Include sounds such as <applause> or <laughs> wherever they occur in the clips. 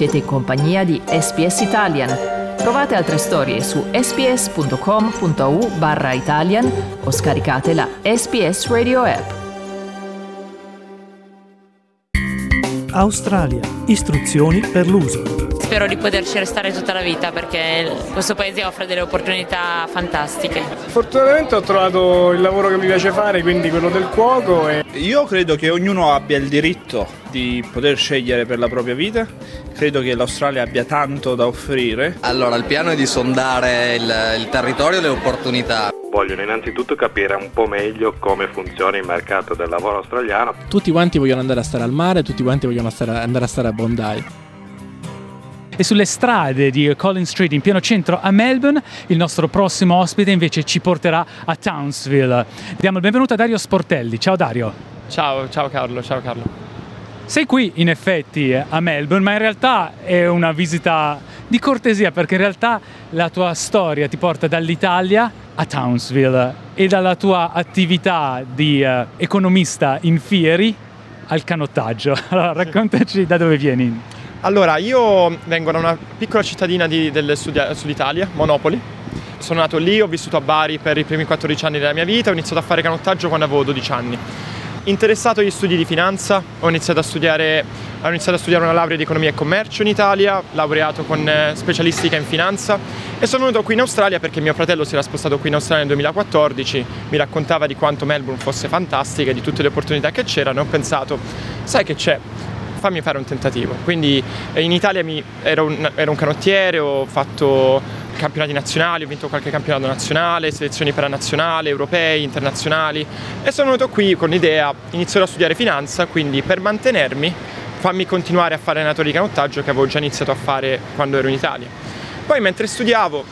Siete in compagnia di SPS Italian. Trovate altre storie su sps.com.au barra Italian o scaricate la SPS Radio app. Australia. Istruzioni per l'uso spero di poterci restare tutta la vita perché questo paese offre delle opportunità fantastiche. Fortunatamente ho trovato il lavoro che mi piace fare, quindi quello del cuoco. E... Io credo che ognuno abbia il diritto di poter scegliere per la propria vita. Credo che l'Australia abbia tanto da offrire. Allora, il piano è di sondare il, il territorio e le opportunità vogliono innanzitutto capire un po' meglio come funziona il mercato del lavoro australiano. Tutti quanti vogliono andare a stare al mare, tutti quanti vogliono andare a stare a Bondi e sulle strade di Collins Street in pieno centro a Melbourne. Il nostro prossimo ospite invece ci porterà a Townsville. Diamo il benvenuto a Dario Sportelli. Ciao Dario. Ciao, ciao Carlo, ciao Carlo. Sei qui in effetti a Melbourne, ma in realtà è una visita di cortesia perché in realtà la tua storia ti porta dall'Italia a Townsville e dalla tua attività di uh, economista in Fieri al canottaggio. <laughs> Allora raccontaci da dove vieni. Allora, io vengo da una piccola cittadina di, del sud, sud Italia, Monopoli. Sono nato lì, ho vissuto a Bari per i primi 14 anni della mia vita, ho iniziato a fare canottaggio quando avevo 12 anni. Interessato agli studi di finanza, ho iniziato a studiare, ho iniziato a studiare una laurea di economia e commercio in Italia, laureato con eh, specialistica in finanza e sono venuto qui in Australia perché mio fratello si era spostato qui in Australia nel 2014, mi raccontava di quanto Melbourne fosse fantastica e di tutte le opportunità che c'erano e ho pensato, sai che c'è, fammi fare un tentativo. Quindi eh, in Italia mi, ero, un, ero un canottiere, ho fatto campionati nazionali, ho vinto qualche campionato nazionale, selezioni nazionale, europei, internazionali e sono venuto qui con l'idea, inizierò a studiare finanza, quindi per mantenermi fammi continuare a fare allenatore di canottaggio che avevo già iniziato a fare quando ero in Italia. Poi mentre studiavo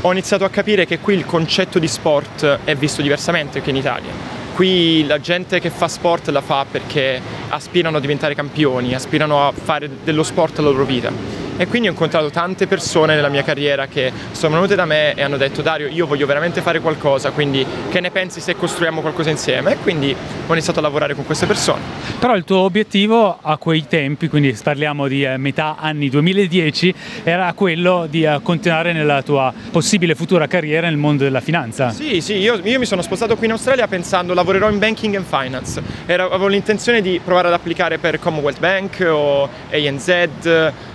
ho iniziato a capire che qui il concetto di sport è visto diversamente che in Italia Qui la gente che fa sport la fa perché aspirano a diventare campioni, aspirano a fare dello sport la loro vita e quindi ho incontrato tante persone nella mia carriera che sono venute da me e hanno detto Dario io voglio veramente fare qualcosa, quindi che ne pensi se costruiamo qualcosa insieme? E quindi ho iniziato a lavorare con queste persone. Però il tuo obiettivo a quei tempi, quindi parliamo di eh, metà anni 2010, era quello di eh, continuare nella tua possibile futura carriera nel mondo della finanza. Sì, sì, io, io mi sono spostato qui in Australia pensando lavorerò in banking and finance. Era, avevo l'intenzione di provare ad applicare per Commonwealth Bank o ANZ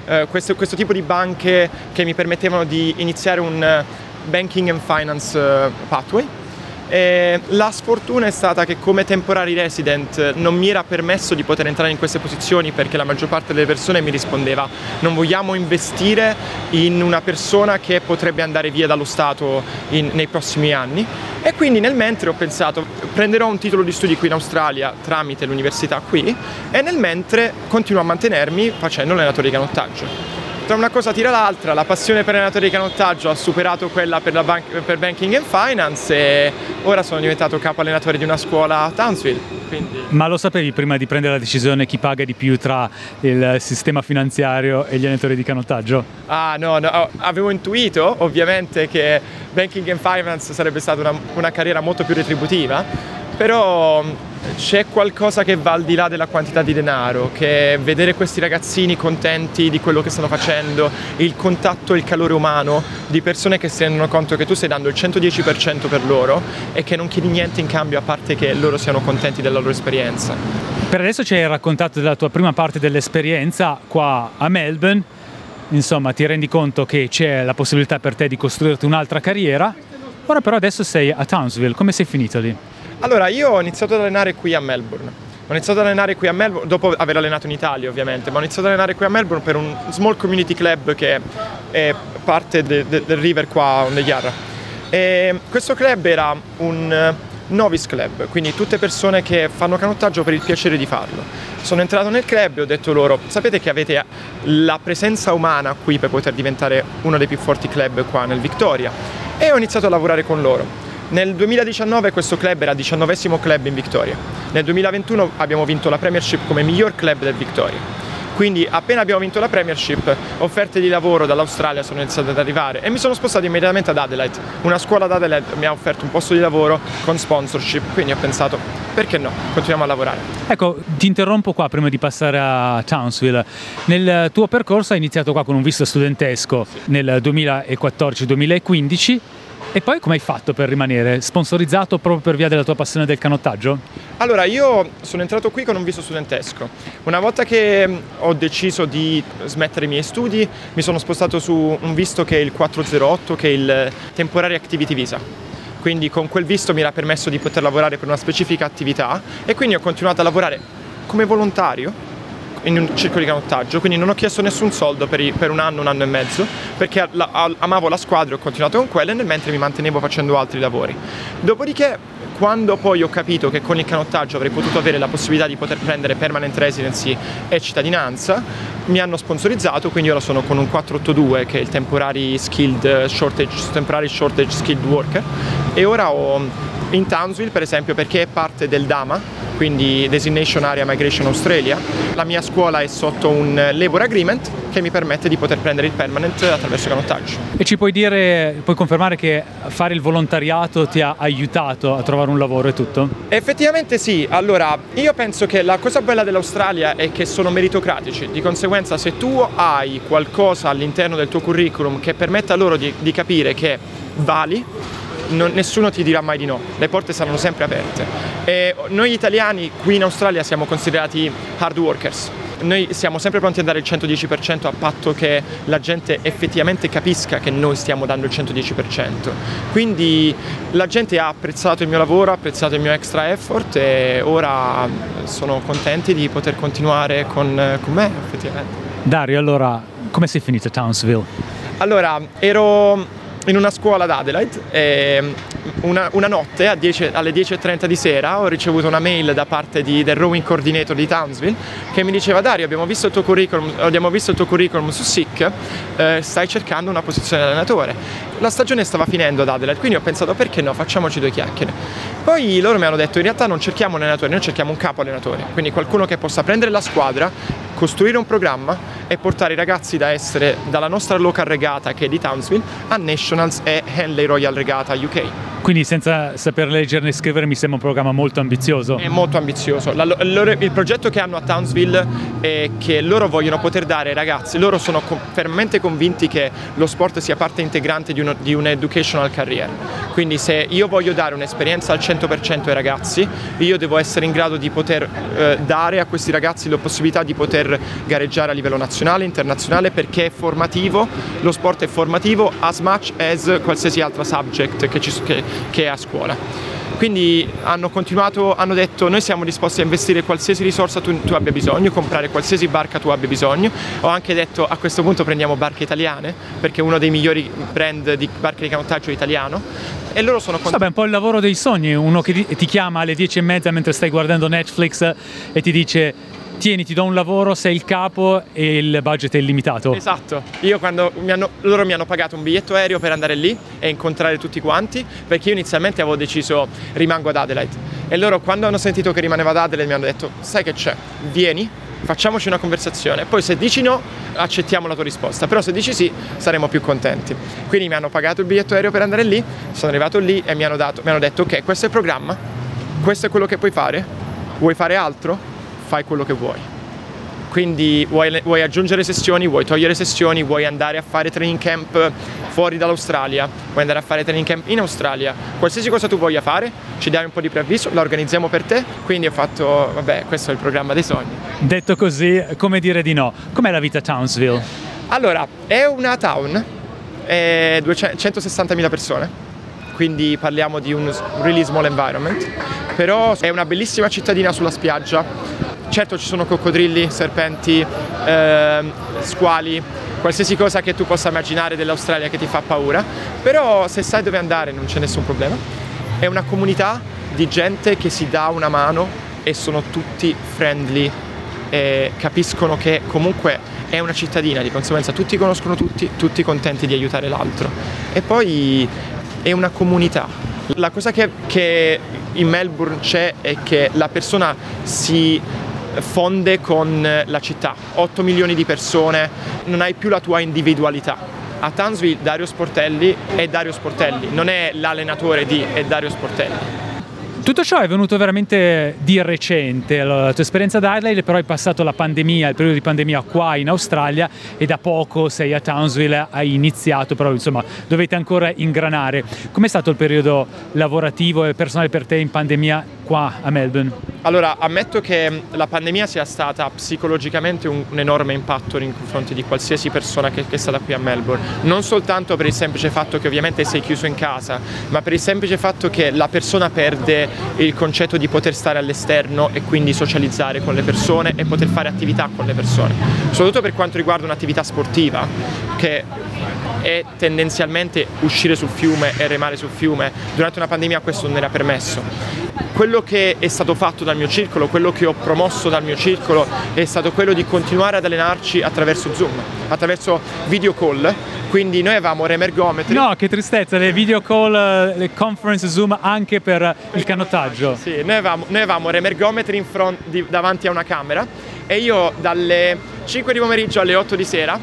eh, questo, questo, tipo di banche che mi permettevano di iniziare un eh, banking and finance uh, pathway. E la sfortuna è stata che come temporary resident non mi era permesso di poter entrare in queste posizioni perché la maggior parte delle persone mi rispondeva non vogliamo investire in una persona che potrebbe andare via dallo Stato in, nei prossimi anni e quindi nel mentre ho pensato prenderò un titolo di studi qui in Australia tramite l'università qui e nel mentre continuo a mantenermi facendo l'allenatore di canottaggio. Tra una cosa tira l'altra, la passione per l'allenatore di canottaggio ha superato quella per, ban- per, banking and finance e ora sono diventato capo allenatore di una scuola a Townsville. Quindi... Ma lo sapevi prima di prendere la decisione chi paga di più tra il sistema finanziario e gli allenatori di canottaggio? Ah no, no avevo intuito ovviamente che banking and finance sarebbe stata una, una carriera molto più retributiva, però c'è qualcosa che va al di là della quantità di denaro, che vedere questi ragazzini contenti di quello che stanno facendo, il contatto e il calore umano di persone che si rendono conto che tu stai dando il 110% per loro e che non chiedi niente in cambio a parte che loro siano contenti della loro esperienza. Per adesso ci hai raccontato della tua prima parte dell'esperienza qua a Melbourne, insomma ti rendi conto che c'è la possibilità per te di costruirti un'altra carriera, ora però adesso sei a Townsville, come sei finito lì? Allora, io ho iniziato ad allenare qui a Melbourne. Ho iniziato ad allenare qui a Melbourne, dopo aver allenato in Italia ovviamente, ma ho iniziato ad allenare qui a Melbourne per un small community club che è parte de, de, del river qua a Yarra. E questo club era un novice club, quindi tutte persone che fanno canottaggio per il piacere di farlo. Sono entrato nel club e ho detto loro, sapete che avete la presenza umana qui per poter diventare uno dei più forti club qua nel Victoria e ho iniziato a lavorare con loro. Nel 2019 questo club era il diciannovesimo club in Victoria. Nel 2021 abbiamo vinto la Premiership come miglior club del Victoria. Quindi appena abbiamo vinto la Premiership, offerte di lavoro dall'Australia sono iniziate ad arrivare e mi sono spostato immediatamente ad Adelaide. Una scuola ad Adelaide mi ha offerto un posto di lavoro con sponsorship, quindi ho pensato perché no, continuiamo a lavorare. Ecco, ti interrompo qua prima di passare a Townsville. Nel tuo percorso hai iniziato qua con un visto studentesco nel 2014-2015 e poi come hai fatto per rimanere? Sponsorizzato proprio per via della tua passione del canottaggio? Allora, io sono entrato qui con un visto studentesco. Una volta che mm, ho deciso di smettere i miei studi, mi sono spostato su un visto che è il 408, che è il Temporary Activity Visa. Quindi con quel visto mi era permesso di poter lavorare per una specifica attività e quindi ho continuato a lavorare come volontario in un circolo di canottaggio, quindi non ho chiesto nessun soldo per, i, per un anno, un anno e mezzo, perché la, a, amavo la squadra e ho continuato con quella mentre mi mantenevo facendo altri lavori. Dopodiché quando poi ho capito che con il canottaggio avrei potuto avere la possibilità di poter prendere permanent residency e cittadinanza, mi hanno sponsorizzato, quindi ora sono con un 482 che è il temporary skilled shortage, temporary shortage skilled worker e ora ho in Townsville per esempio perché è parte del DAMA, quindi Designation Area Migration Australia. La mia scuola è sotto un labor agreement che mi permette di poter prendere il permanent attraverso il canottaggio. E ci puoi dire, puoi confermare che fare il volontariato ti ha aiutato a trovare un lavoro e tutto? Effettivamente sì, allora io penso che la cosa bella dell'Australia è che sono meritocratici, di conseguenza se tu hai qualcosa all'interno del tuo curriculum che permetta loro di, di capire che vali, non, nessuno ti dirà mai di no, le porte saranno sempre aperte. E noi italiani qui in Australia siamo considerati hard workers. Noi siamo sempre pronti a dare il 110% a patto che la gente effettivamente capisca che noi stiamo dando il 110%. Quindi la gente ha apprezzato il mio lavoro, ha apprezzato il mio extra effort e ora sono contenti di poter continuare con, con me effettivamente. Dario, allora come sei finito a Townsville? Allora, ero in una scuola ad Adelaide e una, una notte 10, alle 10.30 di sera ho ricevuto una mail da parte di, del rowing coordinator di Townsville che mi diceva Dario abbiamo visto il tuo curriculum, il tuo curriculum su SIC, eh, stai cercando una posizione di allenatore. La stagione stava finendo ad Adelaide, quindi ho pensato perché no, facciamoci due chiacchiere. Poi loro mi hanno detto in realtà non cerchiamo un allenatore, noi cerchiamo un capo allenatore, quindi qualcuno che possa prendere la squadra, costruire un programma e portare i ragazzi da essere dalla nostra local regata che è di Townsville a Nationals e Henley Royal Regata UK. Quindi senza saper leggere né scrivere mi sembra un programma molto ambizioso. È molto ambizioso. La, loro, il progetto che hanno a Townsville è che loro vogliono poter dare ai ragazzi, loro sono com- fermamente convinti che lo sport sia parte integrante di, uno, di un'educational career. Quindi se io voglio dare un'esperienza al 100% ai ragazzi, io devo essere in grado di poter eh, dare a questi ragazzi la possibilità di poter gareggiare a livello nazionale, internazionale, perché è formativo, lo sport è formativo as much as qualsiasi altra subject che, ci, che, che è a scuola. Quindi hanno continuato, hanno detto noi siamo disposti a investire qualsiasi risorsa tu, tu, abbia bisogno, comprare qualsiasi barca tu abbia bisogno. Ho anche detto a questo punto prendiamo barche italiane, perché è uno dei migliori brand di barche di canottaggio italiano. E loro sono contenti. Vabbè, un po' il lavoro dei sogni, uno che ti chiama alle 10 e mezza mentre stai guardando Netflix e ti dice tieni, ti do un lavoro, sei il capo e il budget è illimitato. Esatto, io quando mi hanno, loro mi hanno pagato un biglietto aereo per andare lì e incontrare tutti quanti, perché io inizialmente avevo deciso rimango ad Adelaide. E loro quando hanno sentito che rimanevo ad Adelaide mi hanno detto, sai che c'è, vieni, facciamoci una conversazione. Poi se dici no, accettiamo la tua risposta, però se dici sì, saremo più contenti. Quindi mi hanno pagato il biglietto aereo per andare lì, sono arrivato lì e mi hanno, dato, mi hanno detto, ok, questo è il programma, questo è quello che puoi fare, vuoi fare altro? Fai quello che vuoi. Quindi vuoi, vuoi, aggiungere sessioni, vuoi togliere sessioni, vuoi andare a fare training camp fuori dall'Australia, vuoi andare a fare training camp in Australia, qualsiasi cosa tu voglia fare, ci dai un po' di preavviso, la organizziamo per te, quindi ho fatto, vabbè, questo è il programma dei sogni. Detto così, come dire di no? Com'è la vita a Townsville? Allora, è una town, è 160.000 persone, quindi parliamo di un really small environment, però è una bellissima cittadina sulla spiaggia, Certo ci sono coccodrilli, serpenti, eh, squali, qualsiasi cosa che tu possa immaginare dell'Australia che ti fa paura, però se sai dove andare non c'è nessun problema. È una comunità di gente che si dà una mano e sono tutti friendly e capiscono che comunque è una cittadina, di conseguenza tutti conoscono tutti, tutti contenti di aiutare l'altro. E poi è una comunità. La cosa che, che in Melbourne c'è è che la persona si fonde con la città, 8 milioni di persone, non hai più la tua individualità. A Townsville Dario Sportelli è Dario Sportelli, non è l'allenatore di, è Dario Sportelli. Tutto ciò è venuto veramente di recente, la tua esperienza ad Adelaide però hai passato la pandemia, il periodo di pandemia qua in Australia e da poco sei a Townsville, hai iniziato però insomma dovete ancora ingranare. Com'è stato il periodo lavorativo e personale per te in pandemia qua a Melbourne? Allora, ammetto che la pandemia sia stata psicologicamente un, un enorme impatto nei confronti di qualsiasi persona che, che, è stata qui a Melbourne. Non soltanto per il semplice fatto che ovviamente sei chiuso in casa, ma per il semplice fatto che la persona perde il concetto di poter stare all'esterno e quindi socializzare con le persone e poter fare attività con le persone. Soprattutto per quanto riguarda un'attività sportiva, che è tendenzialmente uscire sul fiume e remare sul fiume. Durante una pandemia questo non era permesso quello che è stato fatto dal mio circolo, quello che ho promosso dal mio circolo è stato quello di continuare ad allenarci attraverso Zoom, attraverso video call. Quindi noi avevamo remergometri. No, che tristezza, le video call, le conference Zoom anche per il canottaggio. Sì, noi avevamo, noi avevamo remergometri front, di, davanti a una camera e io dalle 5 di pomeriggio alle 8 di sera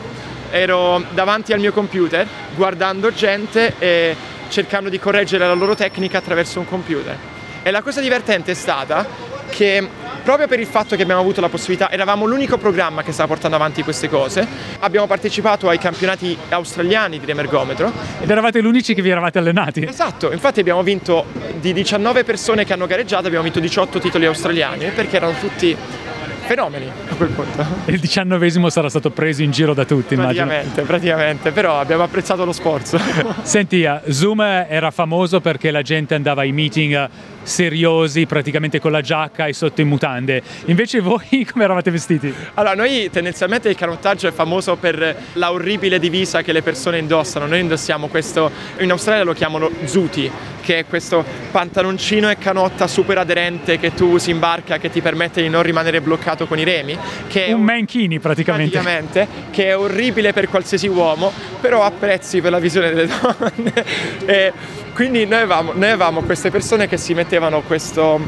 ero davanti al mio computer guardando gente e cercando di correggere la loro tecnica attraverso un computer. E la cosa divertente è stata che proprio per il fatto che abbiamo avuto la possibilità, eravamo l'unico programma che stava portando avanti queste cose, abbiamo partecipato ai campionati australiani di remergometro. Ed eravate gli unici che vi eravate allenati. Esatto, infatti abbiamo vinto di 19 persone che hanno gareggiato, abbiamo vinto 18 titoli australiani perché erano tutti fenomeni a quel punto. <laughs> Il diciannovesimo sarà stato preso in giro da tutti, praticamente, immagino. Praticamente, però abbiamo apprezzato lo sforzo. Senti, eh, Zoom era famoso perché la gente andava ai meeting seriosi, praticamente con la giacca e sotto in mutande. Invece voi <laughs> come eravate vestiti? Allora, noi tendenzialmente il canottaggio è famoso per la orribile divisa che le persone indossano. Noi indossiamo questo, in Australia lo chiamano zuti, che è questo pantaloncino e canotta super aderente che tu usi in barca che ti permette di non rimanere bloccato con i remi. Che un, un mankini praticamente. Praticamente, che è orribile per qualsiasi uomo, però apprezzi per la visione delle <laughs> donne. e quindi noi avevamo, noi avevamo queste persone che si mettevano questo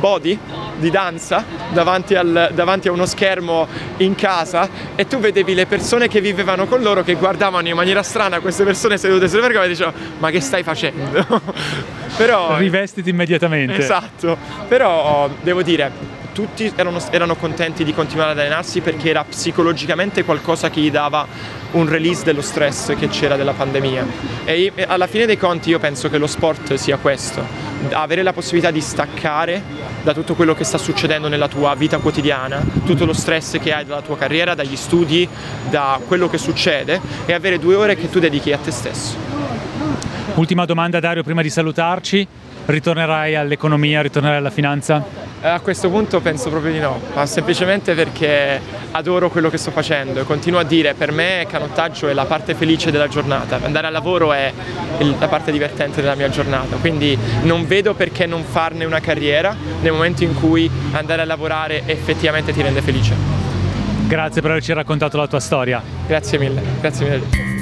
body di danza davanti, al, davanti, a uno schermo in casa e tu vedevi le persone che vivevano con loro che guardavano in maniera strana queste persone sedute sulle vergogna e dicevano ma che stai facendo? <laughs> Però, Rivestiti immediatamente. Esatto, però devo dire tutti erano, erano, contenti di continuare ad allenarsi perché era psicologicamente qualcosa che gli dava un release dello stress che c'era della pandemia. E alla fine dei conti io penso che lo sport sia questo, avere la possibilità di staccare da tutto quello che sta succedendo nella tua vita quotidiana, tutto lo stress che hai dalla tua carriera, dagli studi, da quello che succede e avere due ore che tu dedichi a te stesso. Ultima domanda Dario prima di salutarci, ritornerai all'economia, ritornerai alla finanza? Eh, a questo punto penso proprio di no, ma semplicemente perché adoro quello che sto facendo e continuo a dire per me canottaggio è la parte felice della giornata, andare al lavoro è la parte divertente della mia giornata, quindi non vedo perché non farne una carriera nel momento in cui andare a lavorare effettivamente ti rende felice. Grazie per averci raccontato la tua storia. Grazie mille, grazie mille.